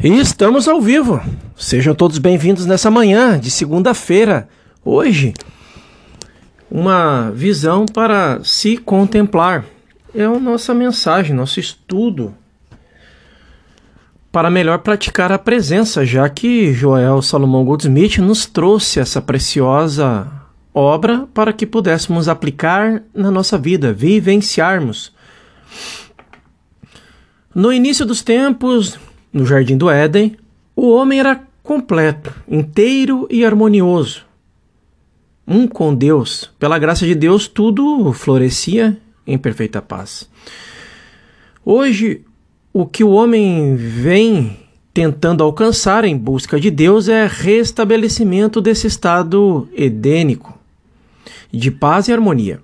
E estamos ao vivo. Sejam todos bem-vindos nessa manhã de segunda-feira. Hoje, uma visão para se contemplar. É a nossa mensagem, nosso estudo para melhor praticar a presença, já que Joel Salomão Goldsmith nos trouxe essa preciosa obra para que pudéssemos aplicar na nossa vida, vivenciarmos. No início dos tempos, no jardim do Éden, o homem era completo, inteiro e harmonioso. Um com Deus. Pela graça de Deus, tudo florescia em perfeita paz. Hoje, o que o homem vem tentando alcançar em busca de Deus é restabelecimento desse estado edênico, de paz e harmonia.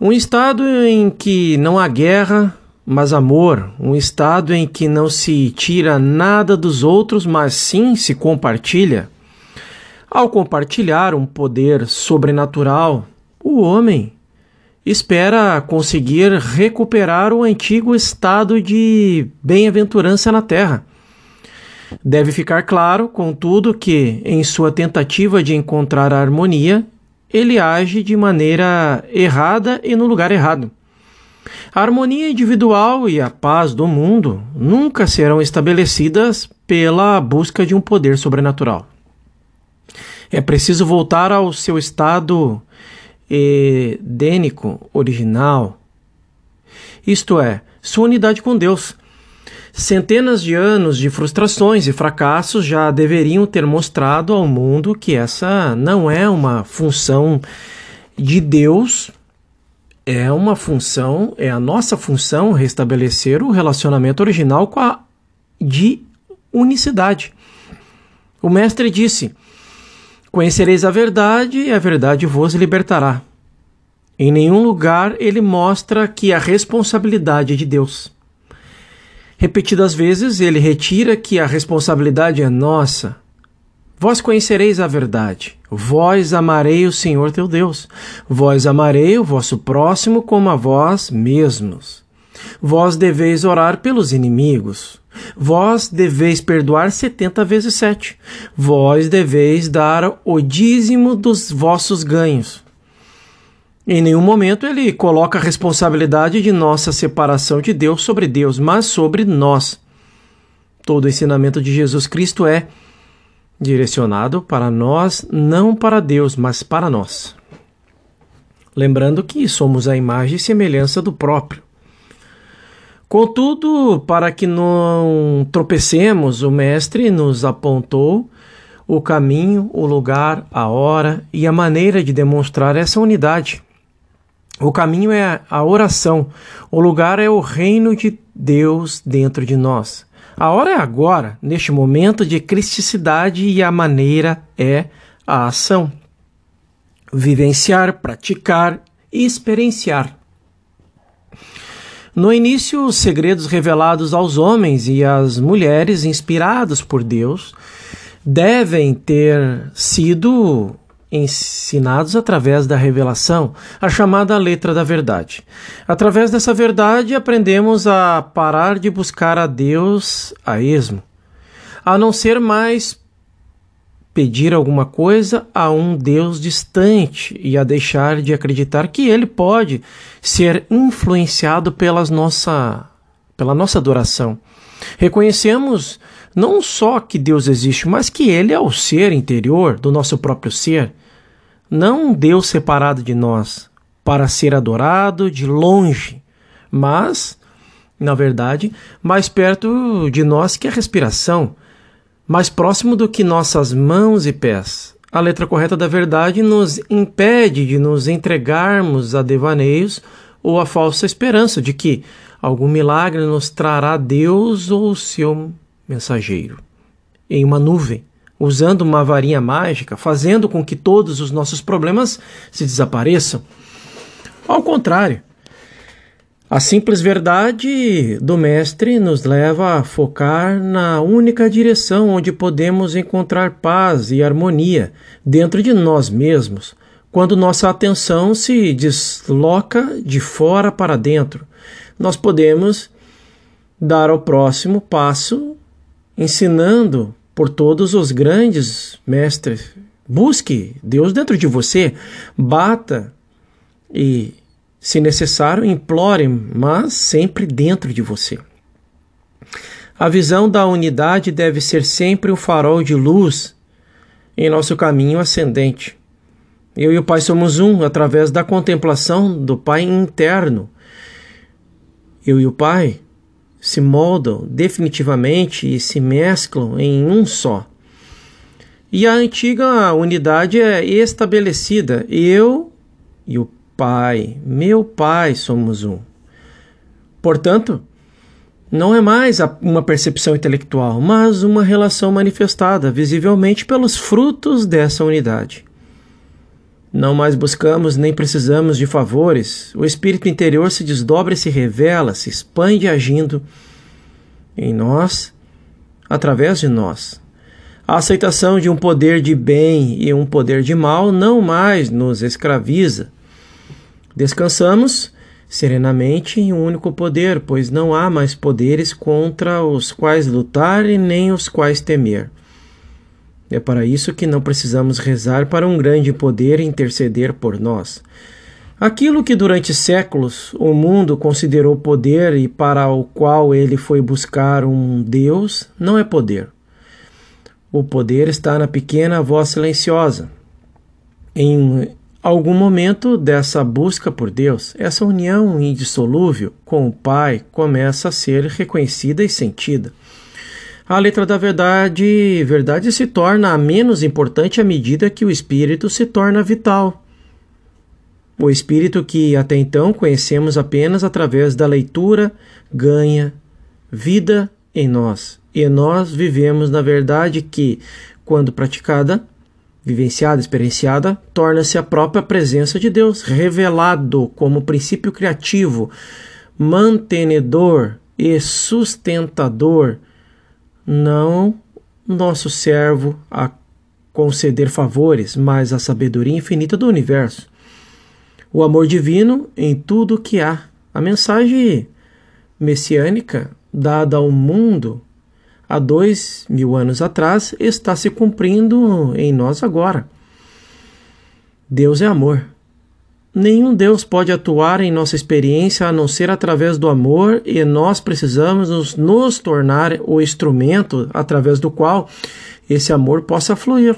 Um estado em que não há guerra, mas amor, um estado em que não se tira nada dos outros, mas sim se compartilha. Ao compartilhar um poder sobrenatural, o homem espera conseguir recuperar o antigo estado de bem-aventurança na terra. Deve ficar claro, contudo, que, em sua tentativa de encontrar a harmonia, ele age de maneira errada e no lugar errado. A harmonia individual e a paz do mundo nunca serão estabelecidas pela busca de um poder sobrenatural. É preciso voltar ao seu estado edênico original, isto é, sua unidade com Deus. Centenas de anos de frustrações e fracassos já deveriam ter mostrado ao mundo que essa não é uma função de Deus é uma função, é a nossa função restabelecer o relacionamento original com a de unicidade. O mestre disse: Conhecereis a verdade e a verdade vos libertará. Em nenhum lugar ele mostra que a responsabilidade é de Deus. Repetidas vezes ele retira que a responsabilidade é nossa, Vós conhecereis a verdade. Vós amarei o Senhor teu Deus. Vós amarei o vosso próximo como a vós mesmos. Vós deveis orar pelos inimigos. Vós deveis perdoar setenta vezes sete. Vós deveis dar o dízimo dos vossos ganhos. Em nenhum momento ele coloca a responsabilidade de nossa separação de Deus sobre Deus, mas sobre nós. Todo o ensinamento de Jesus Cristo é direcionado para nós, não para Deus, mas para nós. Lembrando que somos a imagem e semelhança do próprio. Contudo, para que não tropecemos, o Mestre nos apontou o caminho, o lugar, a hora e a maneira de demonstrar essa unidade. O caminho é a oração, o lugar é o reino de Deus dentro de nós. A hora é agora, neste momento de cristicidade, e a maneira é a ação. Vivenciar, praticar e experienciar. No início, os segredos revelados aos homens e às mulheres inspirados por Deus devem ter sido ensinados através da revelação, a chamada letra da verdade. Através dessa verdade, aprendemos a parar de buscar a Deus a esmo, a não ser mais pedir alguma coisa a um Deus distante e a deixar de acreditar que ele pode ser influenciado pelas nossa, pela nossa adoração. Reconhecemos não só que Deus existe, mas que ele é o ser interior do nosso próprio ser não um Deus separado de nós para ser adorado de longe, mas, na verdade, mais perto de nós que a respiração, mais próximo do que nossas mãos e pés. A letra correta da verdade nos impede de nos entregarmos a devaneios ou a falsa esperança de que algum milagre nos trará Deus ou o seu mensageiro em uma nuvem usando uma varinha mágica, fazendo com que todos os nossos problemas se desapareçam. Ao contrário, a simples verdade do Mestre nos leva a focar na única direção onde podemos encontrar paz e harmonia dentro de nós mesmos, quando nossa atenção se desloca de fora para dentro. Nós podemos dar o próximo passo ensinando por todos os grandes mestres. Busque Deus dentro de você, bata e, se necessário, implore, mas sempre dentro de você. A visão da unidade deve ser sempre o farol de luz em nosso caminho ascendente. Eu e o Pai somos um através da contemplação do Pai interno. Eu e o Pai se moldam definitivamente e se mesclam em um só. E a antiga unidade é estabelecida. Eu e o Pai, meu Pai, somos um. Portanto, não é mais uma percepção intelectual, mas uma relação manifestada visivelmente pelos frutos dessa unidade. Não mais buscamos nem precisamos de favores. O espírito interior se desdobra e se revela, se expande agindo em nós, através de nós. A aceitação de um poder de bem e um poder de mal não mais nos escraviza. Descansamos serenamente em um único poder, pois não há mais poderes contra os quais lutar e nem os quais temer. É para isso que não precisamos rezar para um grande poder interceder por nós. Aquilo que durante séculos o mundo considerou poder e para o qual ele foi buscar um Deus, não é poder. O poder está na pequena voz silenciosa. Em algum momento dessa busca por Deus, essa união indissolúvel com o Pai começa a ser reconhecida e sentida. A letra da verdade, verdade se torna menos importante à medida que o espírito se torna vital. O espírito que até então conhecemos apenas através da leitura ganha vida em nós. E nós vivemos na verdade que, quando praticada, vivenciada, experienciada, torna-se a própria presença de Deus, revelado como princípio criativo, mantenedor e sustentador não nosso servo a conceder favores, mas a sabedoria infinita do universo. O amor divino em tudo que há. A mensagem messiânica dada ao mundo há dois mil anos atrás está se cumprindo em nós agora. Deus é amor. Nenhum Deus pode atuar em nossa experiência a não ser através do amor, e nós precisamos nos, nos tornar o instrumento através do qual esse amor possa fluir.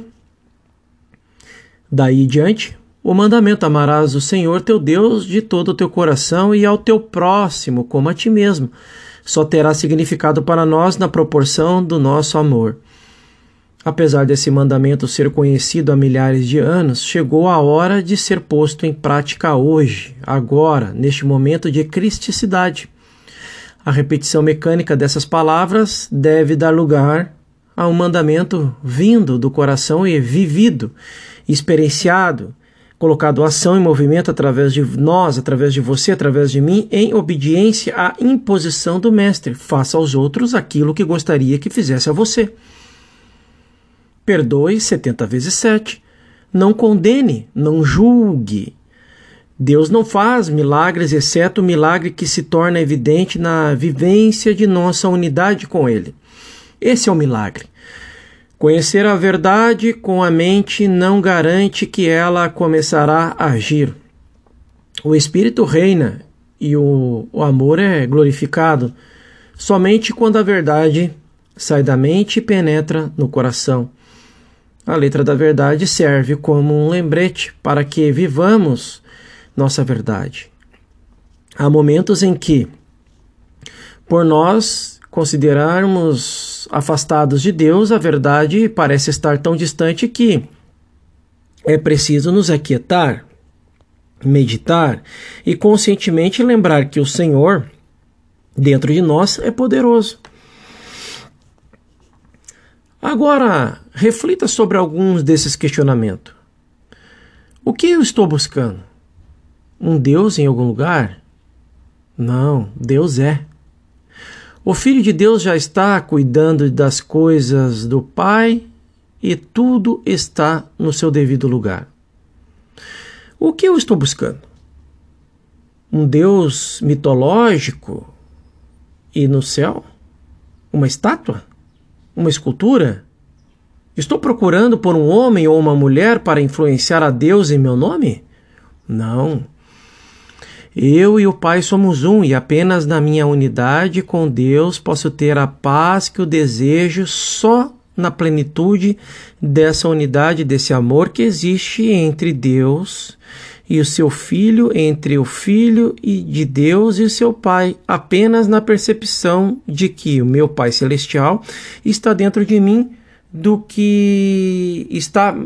Daí em diante, o mandamento: amarás o Senhor teu Deus de todo o teu coração e ao teu próximo como a ti mesmo, só terá significado para nós na proporção do nosso amor. Apesar desse mandamento ser conhecido há milhares de anos, chegou a hora de ser posto em prática hoje, agora, neste momento de cristicidade. A repetição mecânica dessas palavras deve dar lugar a um mandamento vindo do coração e vivido, experienciado, colocado ação e movimento através de nós, através de você, através de mim, em obediência à imposição do Mestre. Faça aos outros aquilo que gostaria que fizesse a você. Perdoe 70 vezes 7. Não condene, não julgue. Deus não faz milagres, exceto o milagre que se torna evidente na vivência de nossa unidade com Ele. Esse é o milagre. Conhecer a verdade com a mente não garante que ela começará a agir. O Espírito reina e o, o amor é glorificado somente quando a verdade sai da mente e penetra no coração. A letra da verdade serve como um lembrete para que vivamos nossa verdade. Há momentos em que, por nós considerarmos afastados de Deus, a verdade parece estar tão distante que é preciso nos aquietar, meditar e conscientemente lembrar que o Senhor, dentro de nós, é poderoso. Agora, reflita sobre alguns desses questionamentos. O que eu estou buscando? Um Deus em algum lugar? Não, Deus é. O Filho de Deus já está cuidando das coisas do Pai e tudo está no seu devido lugar. O que eu estou buscando? Um Deus mitológico e no céu? Uma estátua? Uma escultura? Estou procurando por um homem ou uma mulher para influenciar a Deus em meu nome? Não. Eu e o Pai somos um, e apenas na minha unidade com Deus posso ter a paz que eu desejo só na plenitude dessa unidade, desse amor que existe entre Deus e o seu Filho, entre o Filho e de Deus e o seu Pai, apenas na percepção de que o meu Pai Celestial está dentro de mim do que está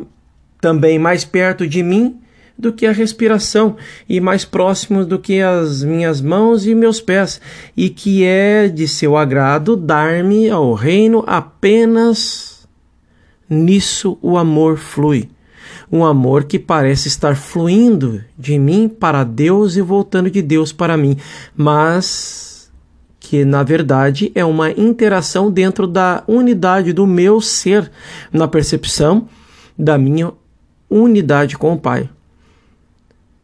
também mais perto de mim do que a respiração e mais próximo do que as minhas mãos e meus pés, e que é de seu agrado dar-me ao reino apenas nisso o amor flui. Um amor que parece estar fluindo de mim para Deus e voltando de Deus para mim, mas que na verdade é uma interação dentro da unidade do meu ser, na percepção da minha unidade com o Pai.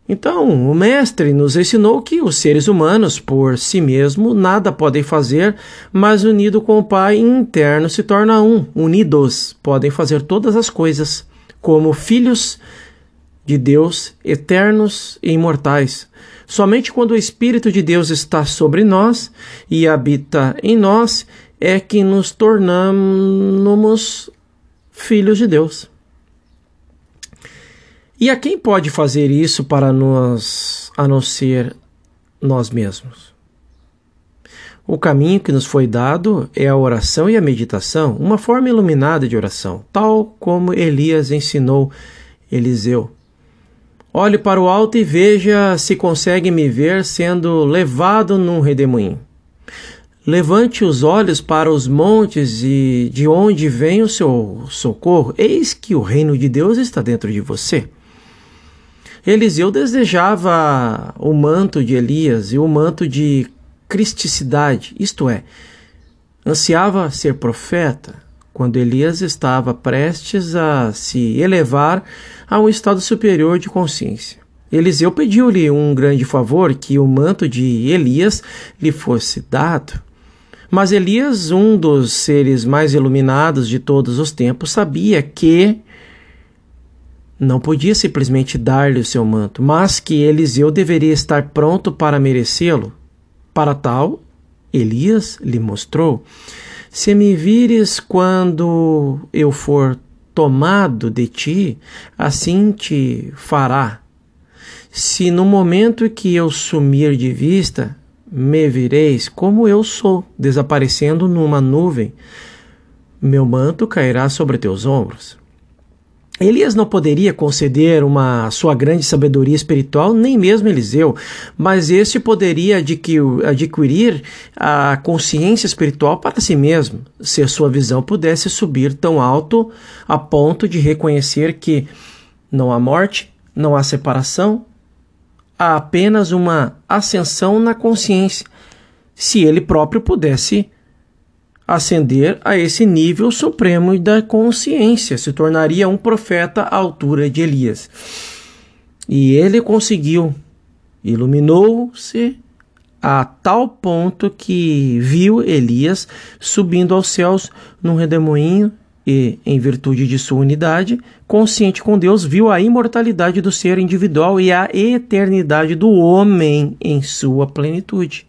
Então, o Mestre nos ensinou que os seres humanos, por si mesmo, nada podem fazer, mas unido com o Pai interno se torna um. Unidos podem fazer todas as coisas, como filhos de Deus, eternos e imortais. Somente quando o Espírito de Deus está sobre nós e habita em nós é que nos tornamos filhos de Deus. E a quem pode fazer isso para nós, a não ser nós mesmos? O caminho que nos foi dado é a oração e a meditação, uma forma iluminada de oração, tal como Elias ensinou Eliseu. Olhe para o alto e veja se consegue me ver sendo levado num redemoinho. Levante os olhos para os montes e de onde vem o seu socorro. Eis que o reino de Deus está dentro de você. Eliseu desejava o manto de Elias e o manto de cristicidade, isto é, ansiava ser profeta quando Elias estava prestes a se elevar a um estado superior de consciência. Eliseu pediu-lhe um grande favor, que o manto de Elias lhe fosse dado. Mas Elias, um dos seres mais iluminados de todos os tempos, sabia que não podia simplesmente dar-lhe o seu manto, mas que Eliseu deveria estar pronto para merecê-lo. Para tal, Elias lhe mostrou: Se me vires quando eu for tomado de ti, assim te fará. Se no momento que eu sumir de vista, me vireis como eu sou, desaparecendo numa nuvem, meu manto cairá sobre teus ombros. Elias não poderia conceder uma sua grande sabedoria espiritual, nem mesmo Eliseu, mas este poderia adquirir a consciência espiritual para si mesmo, se a sua visão pudesse subir tão alto a ponto de reconhecer que não há morte, não há separação, há apenas uma ascensão na consciência, se ele próprio pudesse ascender a esse nível supremo da consciência, se tornaria um profeta à altura de Elias. E ele conseguiu, iluminou-se a tal ponto que viu Elias subindo aos céus num redemoinho e, em virtude de sua unidade, consciente com Deus, viu a imortalidade do ser individual e a eternidade do homem em sua plenitude.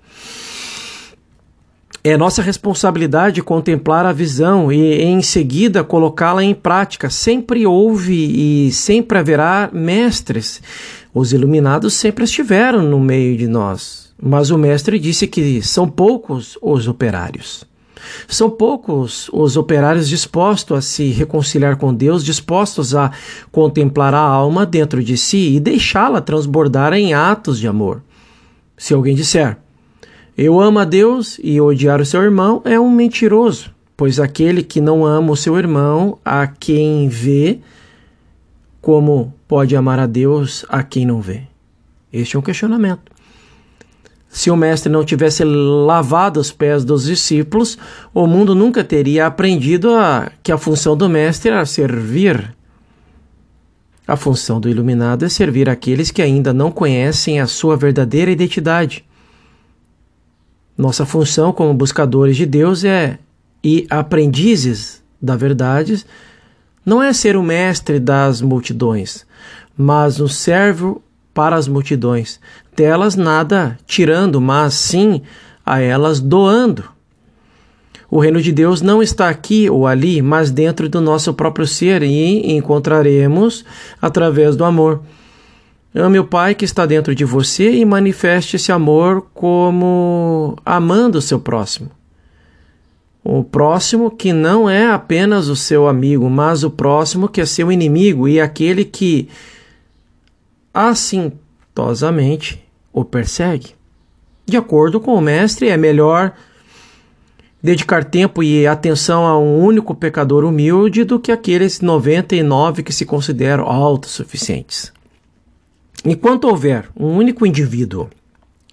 É nossa responsabilidade contemplar a visão e, em seguida, colocá-la em prática. Sempre houve e sempre haverá mestres. Os iluminados sempre estiveram no meio de nós, mas o Mestre disse que são poucos os operários. São poucos os operários dispostos a se reconciliar com Deus, dispostos a contemplar a alma dentro de si e deixá-la transbordar em atos de amor. Se alguém disser, eu amo a Deus e odiar o seu irmão é um mentiroso, pois aquele que não ama o seu irmão, a quem vê, como pode amar a Deus a quem não vê? Este é um questionamento. Se o mestre não tivesse lavado os pés dos discípulos, o mundo nunca teria aprendido a, que a função do mestre era servir. A função do iluminado é servir aqueles que ainda não conhecem a sua verdadeira identidade. Nossa função como buscadores de Deus é e aprendizes da verdade não é ser o mestre das multidões, mas um servo para as multidões, delas nada tirando, mas sim a elas doando. O reino de Deus não está aqui ou ali, mas dentro do nosso próprio ser e encontraremos através do amor. Ame o Pai que está dentro de você e manifeste esse amor como amando o seu próximo. O próximo que não é apenas o seu amigo, mas o próximo que é seu inimigo e aquele que assintosamente o persegue. De acordo com o mestre, é melhor dedicar tempo e atenção a um único pecador humilde do que aqueles 99 que se consideram autossuficientes. Enquanto houver um único indivíduo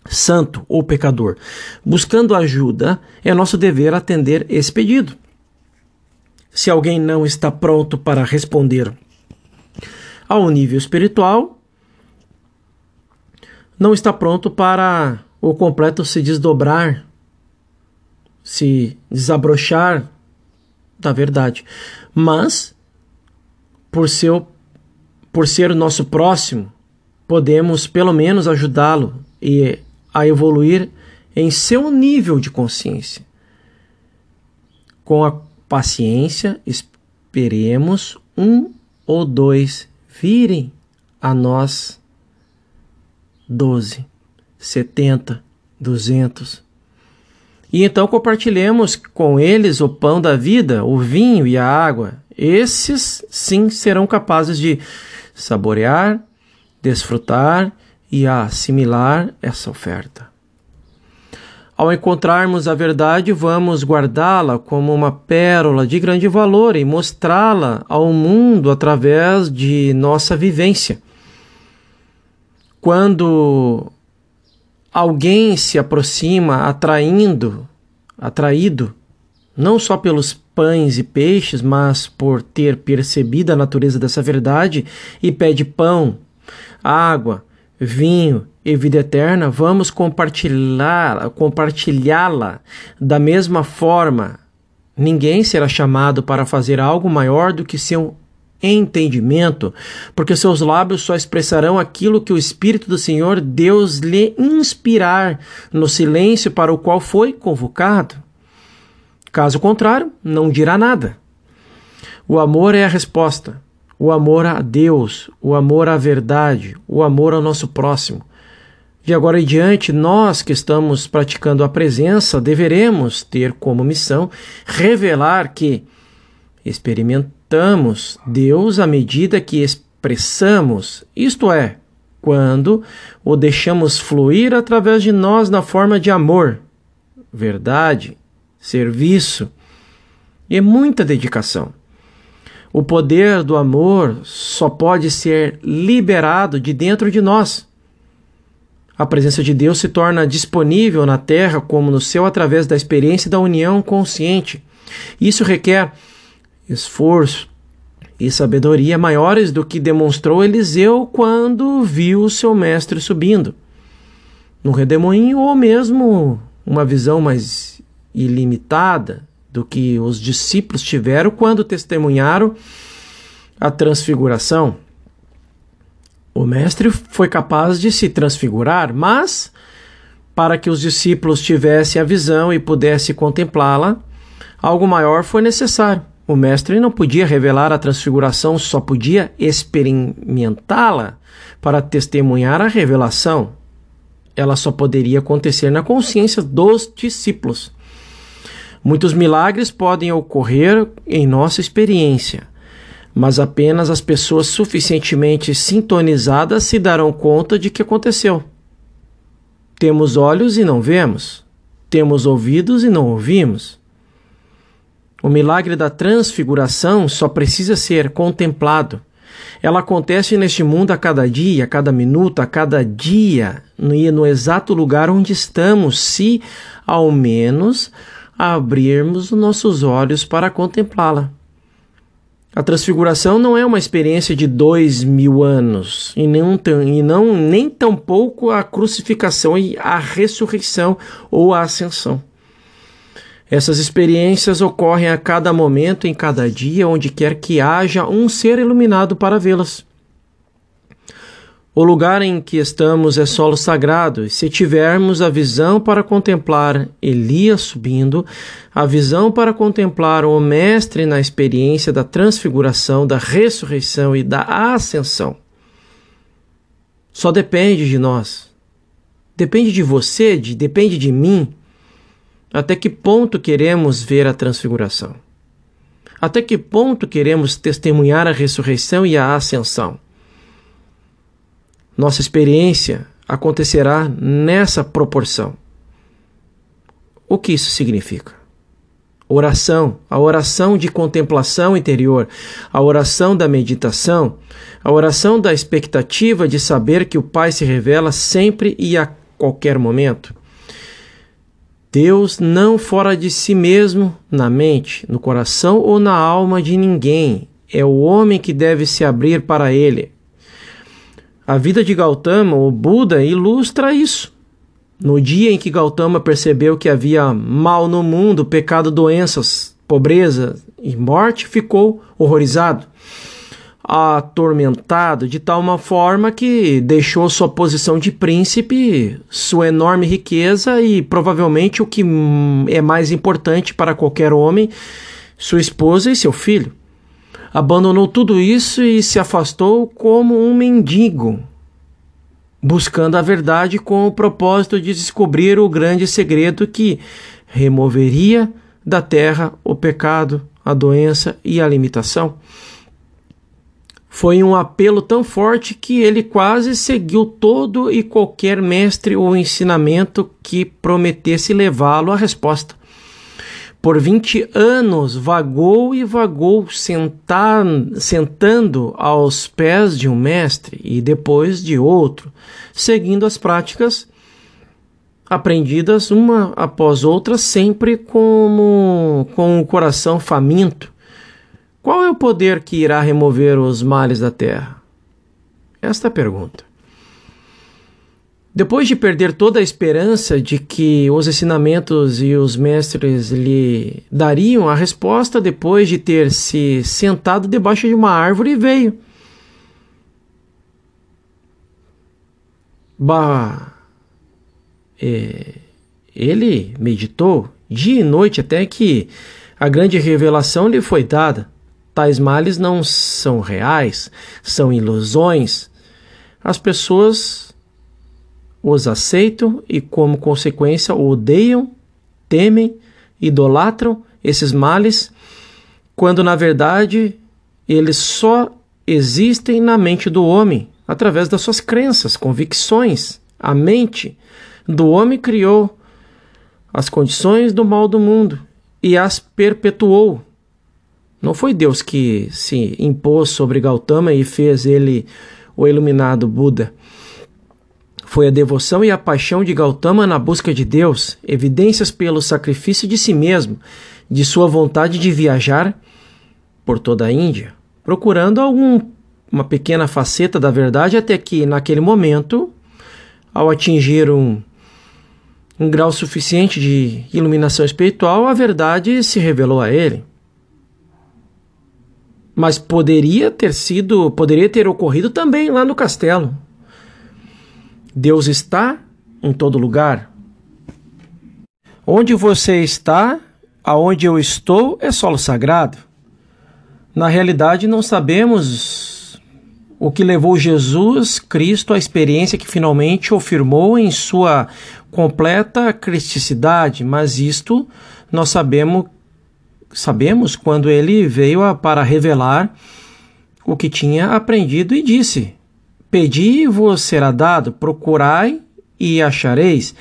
santo ou pecador buscando ajuda, é nosso dever atender esse pedido. Se alguém não está pronto para responder ao nível espiritual, não está pronto para o completo se desdobrar se desabrochar da verdade. Mas, por, seu, por ser o nosso próximo, podemos pelo menos ajudá-lo e a evoluir em seu nível de consciência. Com a paciência, esperemos um ou dois virem a nós doze, setenta, duzentos, e então compartilhemos com eles o pão da vida, o vinho e a água. Esses sim serão capazes de saborear, desfrutar e assimilar essa oferta. Ao encontrarmos a verdade, vamos guardá-la como uma pérola de grande valor e mostrá-la ao mundo através de nossa vivência. Quando alguém se aproxima atraindo, atraído não só pelos pães e peixes, mas por ter percebido a natureza dessa verdade e pede pão, água, vinho e vida eterna, vamos compartilhar, compartilhá-la da mesma forma. Ninguém será chamado para fazer algo maior do que seu entendimento, porque seus lábios só expressarão aquilo que o Espírito do Senhor Deus lhe inspirar no silêncio para o qual foi convocado. Caso contrário, não dirá nada. O amor é a resposta. O amor a Deus, o amor à verdade, o amor ao nosso próximo. De agora em diante, nós que estamos praticando a presença deveremos ter como missão revelar que experimentamos Deus à medida que expressamos, isto é, quando o deixamos fluir através de nós na forma de amor, verdade, serviço e muita dedicação. O poder do amor só pode ser liberado de dentro de nós. A presença de Deus se torna disponível na terra como no céu através da experiência da união consciente. Isso requer esforço e sabedoria maiores do que demonstrou Eliseu quando viu seu mestre subindo. No redemoinho, ou mesmo uma visão mais ilimitada do que os discípulos tiveram quando testemunharam a transfiguração. O mestre foi capaz de se transfigurar, mas para que os discípulos tivessem a visão e pudessem contemplá-la, algo maior foi necessário. O mestre não podia revelar a transfiguração, só podia experimentá-la para testemunhar a revelação. Ela só poderia acontecer na consciência dos discípulos. Muitos milagres podem ocorrer em nossa experiência, mas apenas as pessoas suficientemente sintonizadas se darão conta de que aconteceu. Temos olhos e não vemos, temos ouvidos e não ouvimos. O milagre da transfiguração só precisa ser contemplado. Ela acontece neste mundo a cada dia, a cada minuto, a cada dia, e no exato lugar onde estamos, se ao menos abrirmos os nossos olhos para contemplá-la. A transfiguração não é uma experiência de dois mil anos, e não, e não nem tampouco a crucificação e a ressurreição ou a ascensão. Essas experiências ocorrem a cada momento, em cada dia, onde quer que haja um ser iluminado para vê-las. O lugar em que estamos é solo sagrado, e se tivermos a visão para contemplar Elias subindo, a visão para contemplar o Mestre na experiência da transfiguração, da ressurreição e da ascensão, só depende de nós. Depende de você, de, depende de mim. Até que ponto queremos ver a transfiguração? Até que ponto queremos testemunhar a ressurreição e a ascensão? Nossa experiência acontecerá nessa proporção. O que isso significa? Oração, a oração de contemplação interior, a oração da meditação, a oração da expectativa de saber que o Pai se revela sempre e a qualquer momento. Deus não fora de si mesmo, na mente, no coração ou na alma de ninguém. É o homem que deve se abrir para ele. A vida de Gautama, o Buda, ilustra isso. No dia em que Gautama percebeu que havia mal no mundo, pecado, doenças, pobreza e morte, ficou horrorizado, atormentado de tal uma forma que deixou sua posição de príncipe, sua enorme riqueza e provavelmente o que é mais importante para qualquer homem, sua esposa e seu filho abandonou tudo isso e se afastou como um mendigo, buscando a verdade com o propósito de descobrir o grande segredo que removeria da terra o pecado, a doença e a limitação. Foi um apelo tão forte que ele quase seguiu todo e qualquer mestre ou ensinamento que prometesse levá-lo à resposta. Por vinte anos vagou e vagou sentar, sentando aos pés de um mestre e depois de outro, seguindo as práticas aprendidas uma após outra, sempre como com o coração faminto. Qual é o poder que irá remover os males da terra? Esta pergunta. Depois de perder toda a esperança de que os ensinamentos e os mestres lhe dariam a resposta, depois de ter se sentado debaixo de uma árvore, veio. Bah, é, ele meditou dia e noite até que a grande revelação lhe foi dada. Tais males não são reais, são ilusões. As pessoas os aceitam e, como consequência, odeiam, temem, idolatram esses males, quando na verdade eles só existem na mente do homem, através das suas crenças, convicções. A mente do homem criou as condições do mal do mundo e as perpetuou. Não foi Deus que se impôs sobre Gautama e fez ele o iluminado Buda. Foi a devoção e a paixão de Gautama na busca de Deus, evidências pelo sacrifício de si mesmo, de sua vontade de viajar por toda a Índia, procurando algum uma pequena faceta da verdade até que naquele momento, ao atingir um um grau suficiente de iluminação espiritual, a verdade se revelou a ele. Mas poderia ter sido, poderia ter ocorrido também lá no castelo, Deus está em todo lugar. Onde você está, aonde eu estou, é solo sagrado. Na realidade, não sabemos o que levou Jesus Cristo à experiência que finalmente o em sua completa cristicidade, mas isto nós sabemos sabemos quando ele veio para revelar o que tinha aprendido e disse: Pedi e vos será dado, procurai e achareis,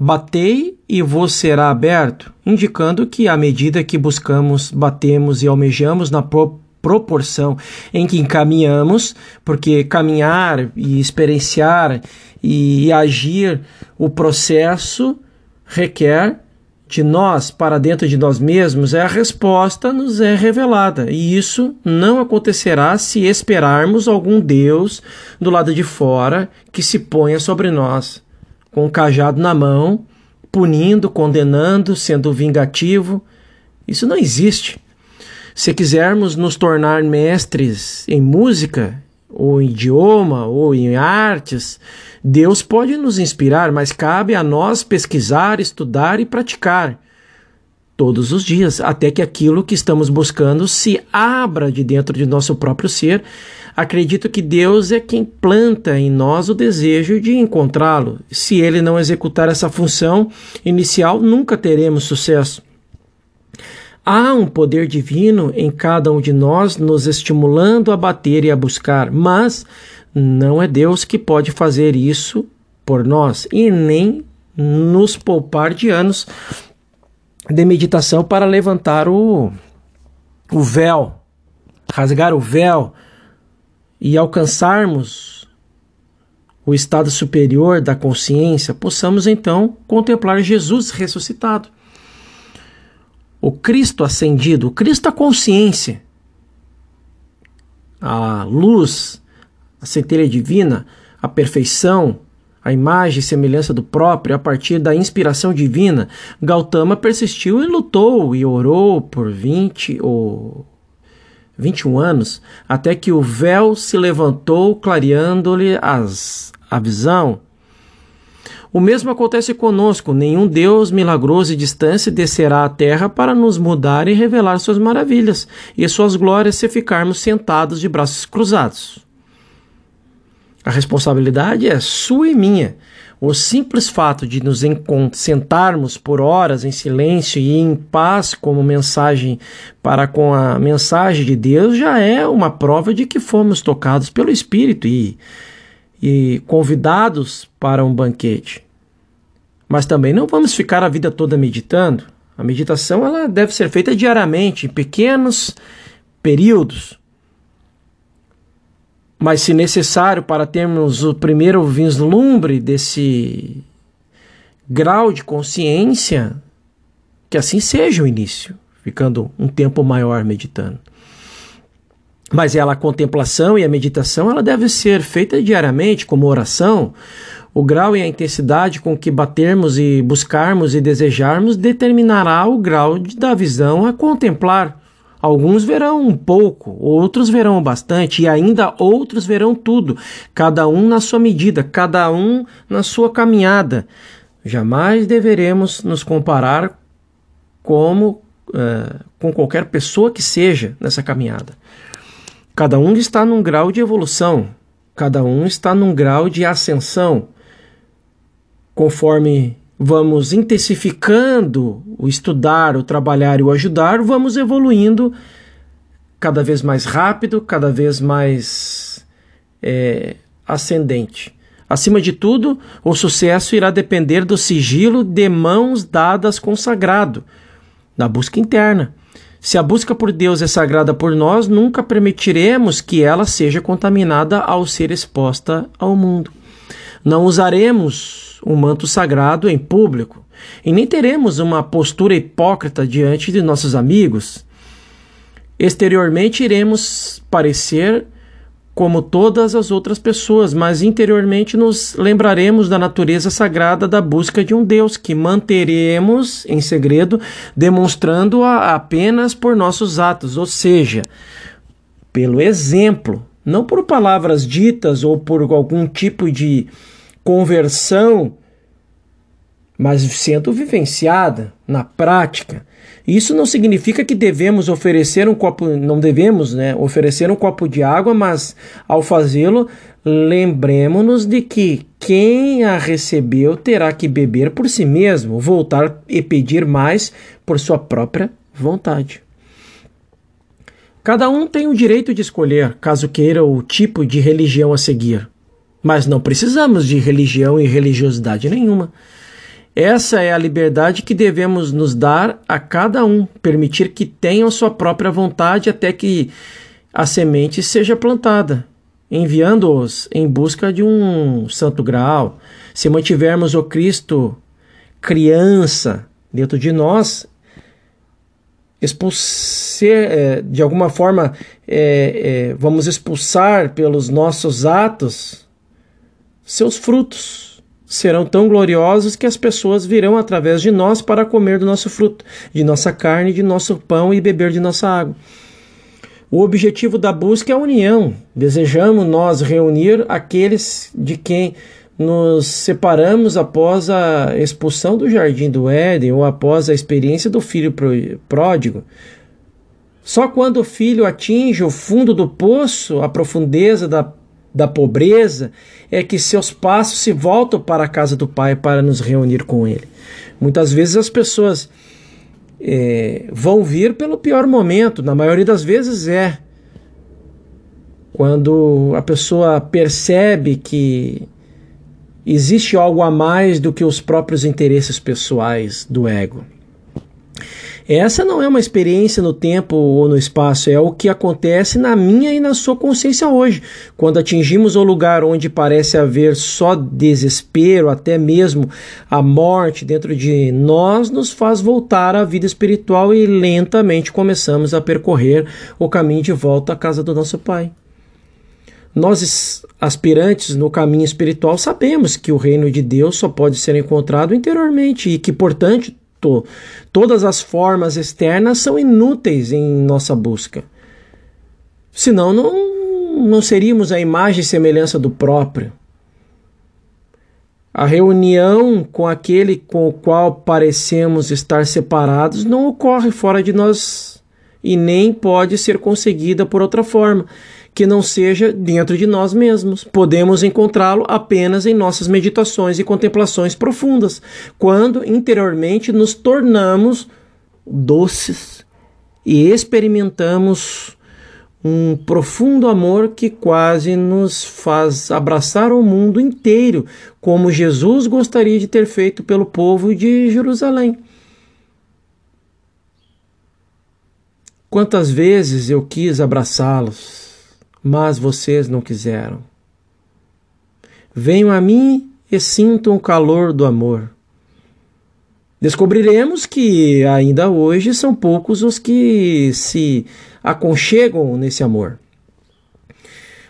batei e vos será aberto, indicando que à medida que buscamos, batemos e almejamos na pro proporção em que encaminhamos, porque caminhar e experienciar e agir o processo requer de nós para dentro de nós mesmos, é a resposta nos é revelada. E isso não acontecerá se esperarmos algum Deus do lado de fora que se ponha sobre nós com um cajado na mão punindo, condenando, sendo vingativo. Isso não existe. Se quisermos nos tornar mestres em música, ou em idioma, ou em artes, Deus pode nos inspirar, mas cabe a nós pesquisar, estudar e praticar todos os dias, até que aquilo que estamos buscando se abra de dentro de nosso próprio ser. Acredito que Deus é quem planta em nós o desejo de encontrá-lo. Se ele não executar essa função inicial, nunca teremos sucesso. Há um poder divino em cada um de nós, nos estimulando a bater e a buscar, mas não é Deus que pode fazer isso por nós e nem nos poupar de anos de meditação para levantar o, o véu, rasgar o véu e alcançarmos o estado superior da consciência, possamos então contemplar Jesus ressuscitado. O Cristo ascendido, o Cristo a consciência, a luz, a centelha divina, a perfeição, a imagem e semelhança do próprio a partir da inspiração divina, Gautama persistiu e lutou e orou por 20 ou 21 anos, até que o véu se levantou, clareando-lhe a visão. O mesmo acontece conosco. Nenhum Deus milagroso e distante descerá à terra para nos mudar e revelar suas maravilhas e suas glórias se ficarmos sentados de braços cruzados. A responsabilidade é sua e minha. O simples fato de nos sentarmos por horas em silêncio e em paz como mensagem para com a mensagem de Deus já é uma prova de que fomos tocados pelo Espírito e, e convidados para um banquete. Mas também não vamos ficar a vida toda meditando. A meditação ela deve ser feita diariamente, em pequenos períodos. Mas, se necessário, para termos o primeiro vislumbre desse grau de consciência, que assim seja o início, ficando um tempo maior meditando. Mas ela, a contemplação e a meditação, ela deve ser feita diariamente, como oração. O grau e a intensidade com que batermos e buscarmos e desejarmos determinará o grau da visão a contemplar. Alguns verão um pouco, outros verão bastante, e ainda outros verão tudo, cada um na sua medida, cada um na sua caminhada. Jamais deveremos nos comparar como uh, com qualquer pessoa que seja nessa caminhada. Cada um está num grau de evolução, cada um está num grau de ascensão. Conforme vamos intensificando o estudar, o trabalhar e o ajudar, vamos evoluindo cada vez mais rápido, cada vez mais é, ascendente. Acima de tudo, o sucesso irá depender do sigilo de mãos dadas com sagrado, da busca interna. Se a busca por Deus é sagrada por nós, nunca permitiremos que ela seja contaminada ao ser exposta ao mundo. Não usaremos um manto sagrado em público e nem teremos uma postura hipócrita diante de nossos amigos. Exteriormente iremos parecer como todas as outras pessoas, mas interiormente nos lembraremos da natureza sagrada da busca de um Deus que manteremos em segredo, demonstrando-a apenas por nossos atos, ou seja, pelo exemplo, não por palavras ditas ou por algum tipo de conversão, mas sendo vivenciada na prática. Isso não significa que devemos oferecer um copo, não devemos, né, oferecer um copo de água, mas ao fazê-lo, lembremos-nos de que quem a recebeu terá que beber por si mesmo, voltar e pedir mais por sua própria vontade. Cada um tem o direito de escolher, caso queira, o tipo de religião a seguir. Mas não precisamos de religião e religiosidade nenhuma. Essa é a liberdade que devemos nos dar a cada um, permitir que tenham sua própria vontade até que a semente seja plantada, enviando-os em busca de um santo grau. Se mantivermos o Cristo criança dentro de nós, expulsar, é, de alguma forma, é, é, vamos expulsar pelos nossos atos seus frutos, serão tão gloriosos que as pessoas virão através de nós para comer do nosso fruto, de nossa carne, de nosso pão e beber de nossa água. O objetivo da busca é a união. Desejamos nós reunir aqueles de quem nos separamos após a expulsão do jardim do Éden ou após a experiência do filho pródigo. Só quando o filho atinge o fundo do poço, a profundeza da, da pobreza, é que seus passos se voltam para a casa do Pai para nos reunir com Ele. Muitas vezes as pessoas é, vão vir pelo pior momento, na maioria das vezes é. Quando a pessoa percebe que existe algo a mais do que os próprios interesses pessoais do ego. Essa não é uma experiência no tempo ou no espaço, é o que acontece na minha e na sua consciência hoje. Quando atingimos o lugar onde parece haver só desespero, até mesmo a morte dentro de nós, nos faz voltar à vida espiritual e lentamente começamos a percorrer o caminho de volta à casa do nosso Pai. Nós, aspirantes no caminho espiritual, sabemos que o reino de Deus só pode ser encontrado interiormente e que, portanto, to todas as formas externas são inúteis em nossa busca. Senão, não, não seríamos a imagem e semelhança do próprio. A reunião com aquele com o qual parecemos estar separados não ocorre fora de nós e nem pode ser conseguida por outra forma que não seja dentro de nós mesmos. Podemos encontrá-lo apenas em nossas meditações e contemplações profundas, quando interiormente nos tornamos doces e experimentamos um profundo amor que quase nos faz abraçar o mundo inteiro, como Jesus gostaria de ter feito pelo povo de Jerusalém. Quantas vezes eu quis abraçá-los, mas vocês não quiseram. Venham a mim e sintam o calor do amor. Descobriremos que ainda hoje são poucos os que se aconchegam nesse amor.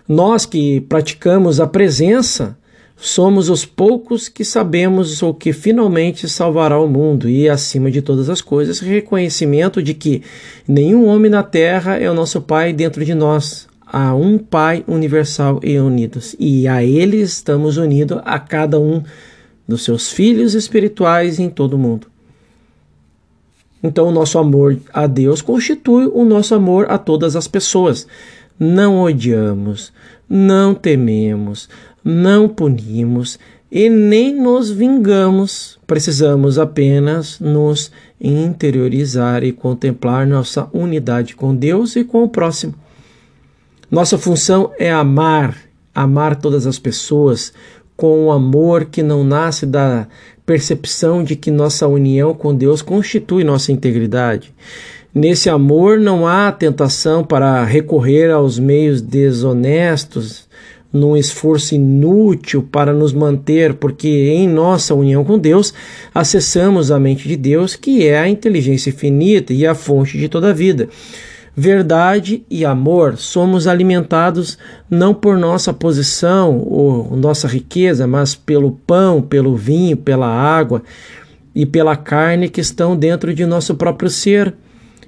Nós que praticamos a presença, somos os poucos que sabemos o que finalmente salvará o mundo e, acima de todas as coisas, reconhecimento de que nenhum homem na terra é o nosso Pai dentro de nós, a um Pai universal e unidos, e a Ele estamos unidos a cada um dos seus filhos espirituais em todo o mundo. Então, o nosso amor a Deus constitui o nosso amor a todas as pessoas. Não odiamos, não tememos, não punimos e nem nos vingamos. Precisamos apenas nos interiorizar e contemplar nossa unidade com Deus e com o próximo. Nossa função é amar, amar todas as pessoas com um amor que não nasce da percepção de que nossa união com Deus constitui nossa integridade. Nesse amor não há tentação para recorrer aos meios desonestos, num esforço inútil para nos manter, porque em nossa união com Deus acessamos a mente de Deus, que é a inteligência infinita e a fonte de toda a vida verdade e amor, somos alimentados não por nossa posição ou nossa riqueza, mas pelo pão, pelo vinho, pela água e pela carne que estão dentro de nosso próprio ser.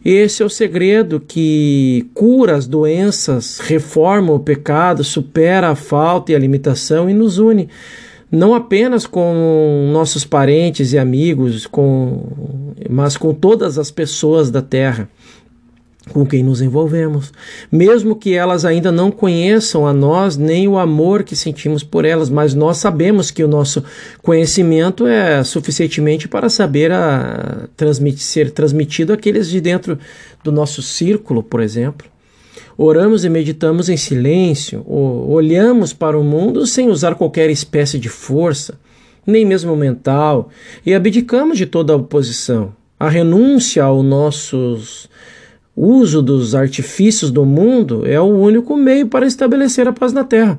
Esse é o segredo que cura as doenças, reforma o pecado, supera a falta e a limitação e nos une não apenas com nossos parentes e amigos, com, mas com todas as pessoas da terra com quem nos envolvemos, mesmo que elas ainda não conheçam a nós nem o amor que sentimos por elas, mas nós sabemos que o nosso conhecimento é suficientemente para saber a, transmitir, ser transmitido àqueles de dentro do nosso círculo, por exemplo. Oramos e meditamos em silêncio, olhamos para o mundo sem usar qualquer espécie de força, nem mesmo mental, e abdicamos de toda a oposição. A renúncia aos nossos uso dos artifícios do mundo é o único meio para estabelecer a paz na Terra.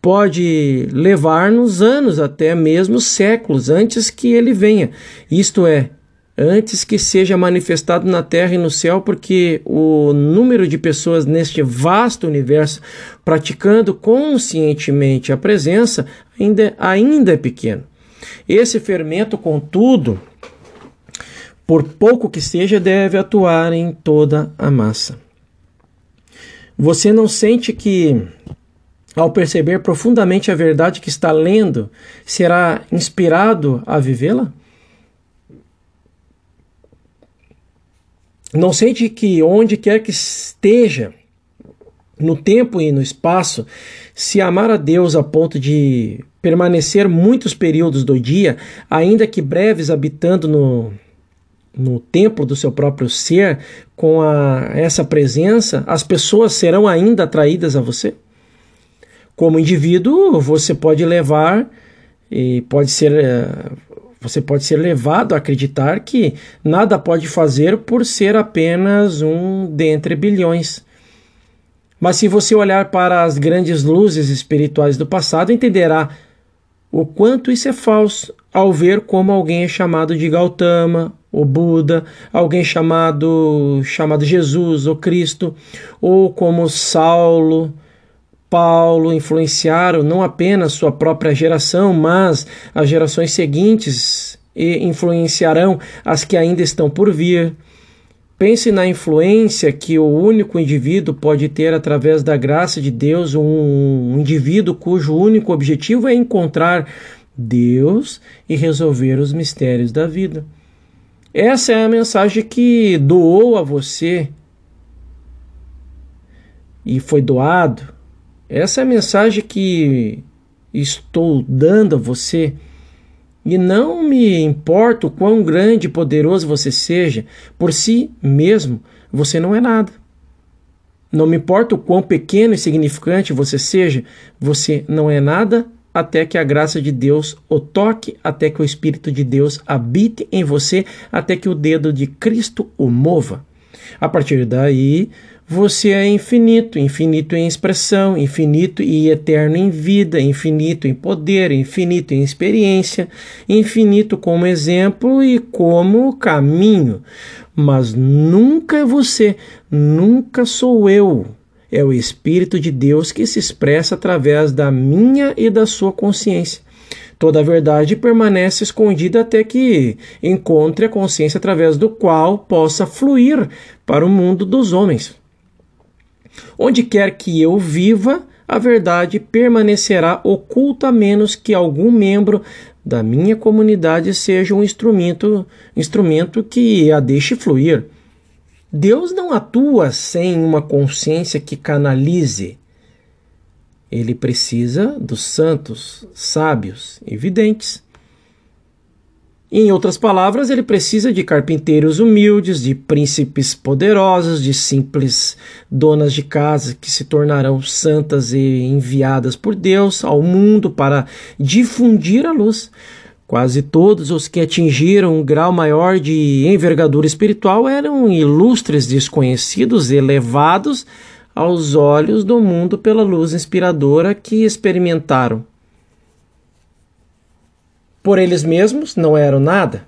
Pode levar-nos anos, até mesmo séculos, antes que ele venha. Isto é, antes que seja manifestado na terra e no céu, porque o número de pessoas neste vasto universo praticando conscientemente a presença ainda, ainda é pequeno. Esse fermento, contudo, por pouco que seja, deve atuar em toda a massa. Você não sente que, ao perceber profundamente a verdade que está lendo, será inspirado a vivê-la? Não sente que onde quer que esteja, no tempo e no espaço, se amar a Deus a ponto de permanecer muitos períodos do dia, ainda que breves, habitando no, no templo do seu próprio ser, com a, essa presença, as pessoas serão ainda atraídas a você? Como indivíduo, você pode levar e pode ser eh, você pode ser levado a acreditar que nada pode fazer por ser apenas um dentre bilhões. Mas se você olhar para as grandes luzes espirituais do passado, entenderá o quanto isso é falso ao ver como alguém é chamado de Gautama, o Buda, alguém chamado chamado Jesus ou Cristo, ou como Saulo, Paulo influenciaram não apenas sua própria geração, mas as gerações seguintes e influenciarão as que ainda estão por vir. Pense na influência que o único indivíduo pode ter através da graça de Deus, um indivíduo cujo único objetivo é encontrar Deus e resolver os mistérios da vida. Essa é a mensagem que doou a você e foi doado essa é a mensagem que estou dando a você. E não me importa o quão grande e poderoso você seja, por si mesmo, você não é nada. Não me importa o quão pequeno e significante você seja, você não é nada até que a graça de Deus o toque, até que o Espírito de Deus habite em você, até que o dedo de Cristo o mova. A partir daí, você é infinito, infinito em expressão, infinito e eterno em vida, infinito em poder, infinito em experiência, infinito como exemplo e como caminho. Mas nunca é você, nunca sou eu. É o Espírito de Deus que se expressa através da minha e da sua consciência. Toda a verdade permanece escondida até que encontre a consciência através do qual possa fluir para o mundo dos homens. Onde quer que eu viva, a verdade permanecerá oculta a menos que algum membro da minha comunidade seja um instrumento, instrumento que a deixe fluir. Deus não atua sem uma consciência que canalize. Ele precisa dos santos, sábios e videntes. Em outras palavras, ele precisa de carpinteiros humildes, de príncipes poderosos, de simples donas de casa que se tornarão santas e enviadas por Deus ao mundo para difundir a luz. Quase todos os que atingiram um grau maior de envergadura espiritual eram ilustres desconhecidos elevados aos olhos do mundo pela luz inspiradora que experimentaram por eles mesmos não eram nada.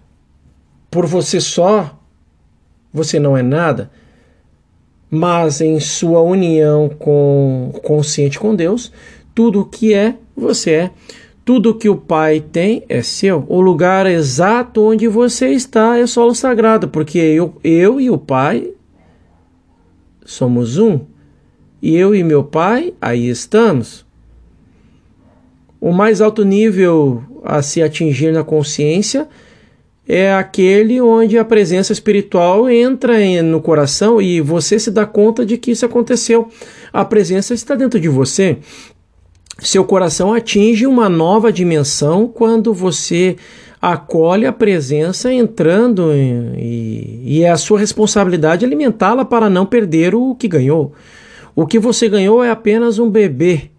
Por você só, você não é nada. Mas em sua união com consciente com Deus, tudo o que é, você é. Tudo o que o Pai tem é seu. O lugar exato onde você está é solo sagrado, porque eu, eu e o Pai somos um. E eu e meu Pai, aí estamos. O mais alto nível a se atingir na consciência é aquele onde a presença espiritual entra no coração e você se dá conta de que isso aconteceu. A presença está dentro de você. Seu coração atinge uma nova dimensão quando você acolhe a presença entrando e, e é a sua responsabilidade alimentá-la para não perder o que ganhou. O que você ganhou é apenas um bebê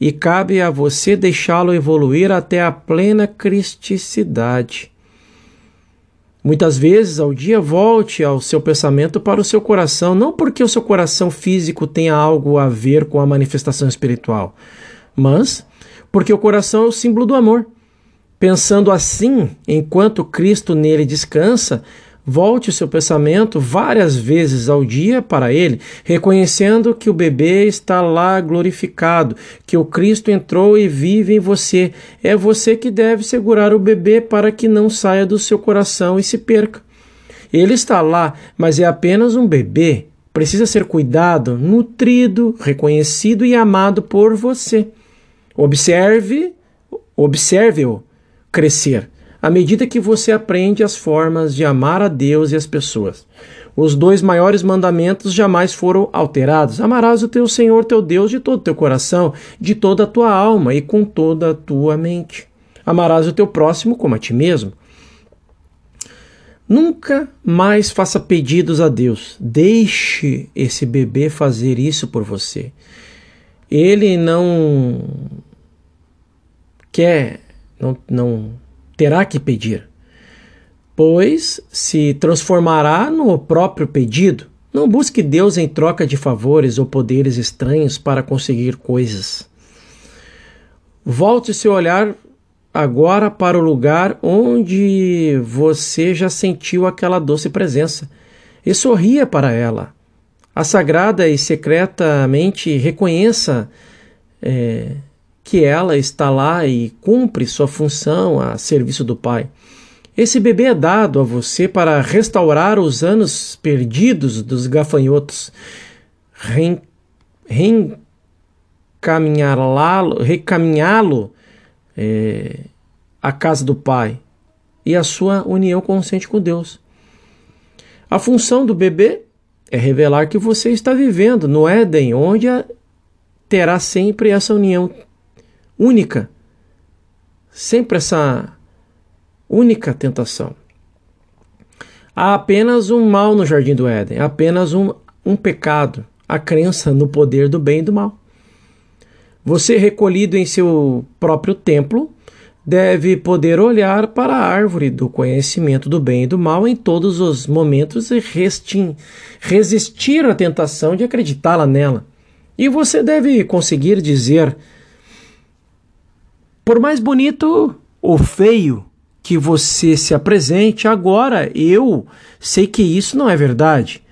e cabe a você deixá-lo evoluir até a plena cristicidade. Muitas vezes ao dia volte ao seu pensamento para o seu coração, não porque o seu coração físico tenha algo a ver com a manifestação espiritual, mas porque o coração é o símbolo do amor. Pensando assim, enquanto Cristo nele descansa, Volte o seu pensamento várias vezes ao dia para ele, reconhecendo que o bebê está lá glorificado, que o Cristo entrou e vive em você. É você que deve segurar o bebê para que não saia do seu coração e se perca. Ele está lá, mas é apenas um bebê. Precisa ser cuidado, nutrido, reconhecido e amado por você. Observe, observe-o crescer à medida que você aprende as formas de amar a Deus e as pessoas. Os dois maiores mandamentos jamais foram alterados. Amarás o teu Senhor teu Deus de todo o teu coração, de toda a tua alma e com toda a tua mente. Amarás o teu próximo como a ti mesmo. Nunca mais faça pedidos a Deus. Deixe esse bebê fazer isso por você. Ele não quer, não, não terá que pedir, pois se transformará no próprio pedido. Não busque Deus em troca de favores ou poderes estranhos para conseguir coisas. Volte seu olhar agora para o lugar onde você já sentiu aquela doce presença e sorria para ela. A sagrada e secretamente reconheça é, que ela está lá e cumpre sua função a serviço do Pai. Esse bebê é dado a você para restaurar os anos perdidos dos gafanhotos, reencaminhá-lo recaminhá-lo é, à casa do Pai e a sua união consciente com Deus. A função do bebê é revelar que você está vivendo no Éden, onde terá sempre essa união única, sempre essa única tentação. Há apenas um mal no jardim do Éden, apenas um, um pecado, a crença no poder do bem e do mal. Você, recolhido em seu próprio templo, deve poder olhar para a árvore do conhecimento do bem e do mal em todos os momentos e resistir à tentação de acreditá-la nela. E você deve conseguir dizer por mais bonito ou feio que você se apresente, agora eu sei que isso não é verdade.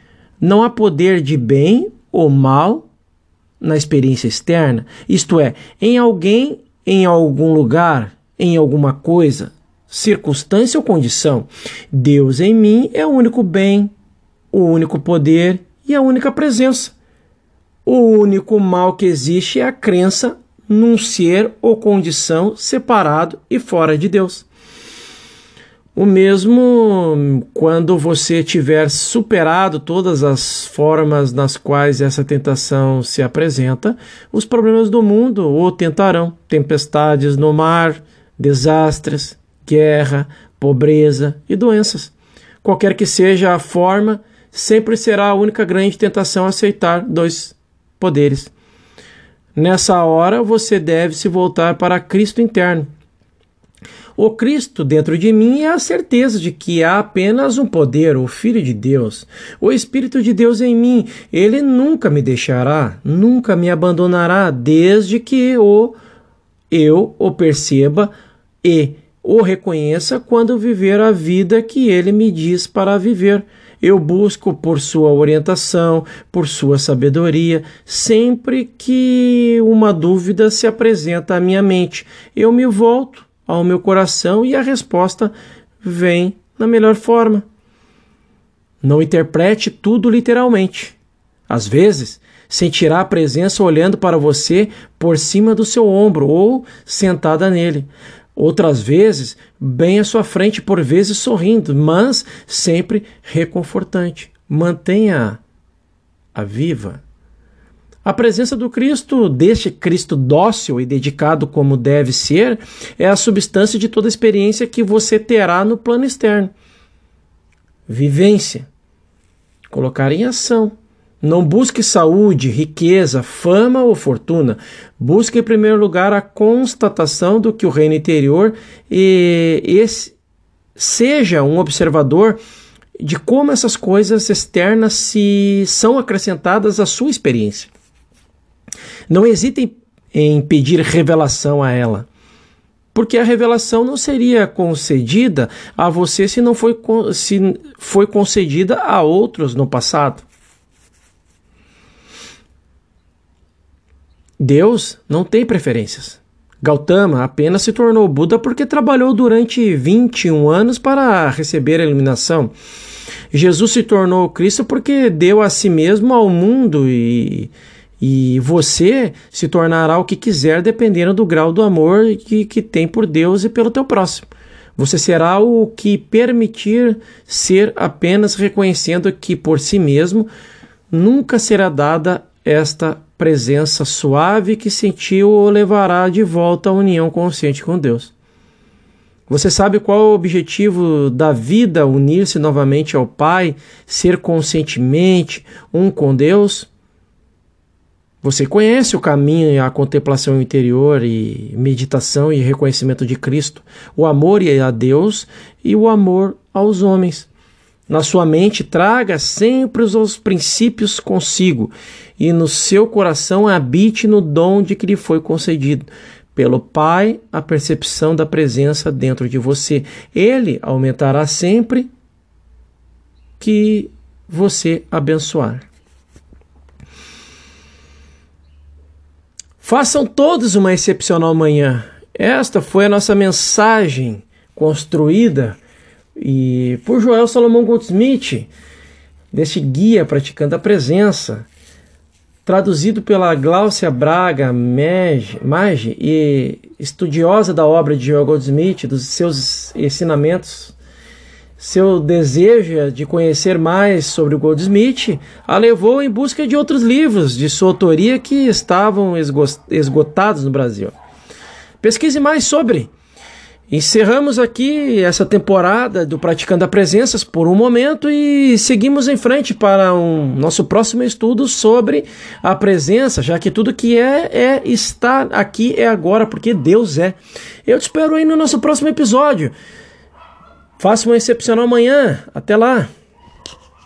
Não há poder de bem ou mal na experiência externa, isto é, em alguém, em algum lugar, em alguma coisa, circunstância ou condição. Deus em mim é o único bem, o único poder e a única presença. O único mal que existe é a crença num ser ou condição separado e fora de Deus. O mesmo quando você tiver superado todas as formas nas quais essa tentação se apresenta, os problemas do mundo o tentarão: tempestades no mar, desastres, guerra, pobreza e doenças. Qualquer que seja a forma, sempre será a única grande tentação aceitar dois poderes. Nessa hora você deve se voltar para Cristo interno. O Cristo dentro de mim é a certeza de que há apenas um poder, o Filho de Deus, o Espírito de Deus em mim. Ele nunca me deixará, nunca me abandonará, desde que o eu o perceba e o reconheça quando viver a vida que ele me diz para viver. Eu busco por sua orientação, por sua sabedoria, sempre que uma dúvida se apresenta à minha mente. Eu me volto ao meu coração e a resposta vem na melhor forma. Não interprete tudo literalmente. Às vezes, sentirá a presença olhando para você por cima do seu ombro ou sentada nele outras vezes bem à sua frente, por vezes sorrindo, mas sempre reconfortante. Mantenha-a viva. A presença do Cristo, deste Cristo dócil e dedicado como deve ser, é a substância de toda experiência que você terá no plano externo. Vivência. Colocar em ação não busque saúde, riqueza, fama ou fortuna. Busque em primeiro lugar a constatação do que o reino interior e esse seja um observador de como essas coisas externas se são acrescentadas à sua experiência. Não hesite em pedir revelação a ela. porque a revelação não seria concedida a você se não foi, se foi concedida a outros no passado. Deus não tem preferências. Gautama apenas se tornou Buda porque trabalhou durante 21 anos para receber a iluminação. Jesus se tornou Cristo porque deu a si mesmo ao mundo e, e você se tornará o que quiser dependendo do grau do amor que, que tem por Deus e pelo teu próximo. Você será o que permitir ser apenas reconhecendo que por si mesmo nunca será dada esta presença suave que sentiu o levará de volta à união consciente com Deus. Você sabe qual é o objetivo da vida unir-se novamente ao Pai, ser conscientemente um com Deus? Você conhece o caminho e a contemplação interior e meditação e reconhecimento de Cristo, o amor a Deus e o amor aos homens. Na sua mente, traga sempre os princípios consigo e no seu coração habite no dom de que lhe foi concedido. Pelo Pai, a percepção da presença dentro de você. Ele aumentará sempre que você abençoar. Façam todos uma excepcional manhã. Esta foi a nossa mensagem construída e por Joel Salomão Goldsmith, deste guia praticando a presença, traduzido pela Gláucia Braga Mage e estudiosa da obra de Goldsmith, dos seus ensinamentos, seu desejo de conhecer mais sobre o Goldsmith a levou em busca de outros livros de sua autoria que estavam esgotados no Brasil. Pesquise mais sobre Encerramos aqui essa temporada do Praticando a Presenças por um momento e seguimos em frente para um nosso próximo estudo sobre a presença, já que tudo que é é estar aqui é agora, porque Deus é. Eu te espero aí no nosso próximo episódio. Faça uma excepcional manhã. Até lá.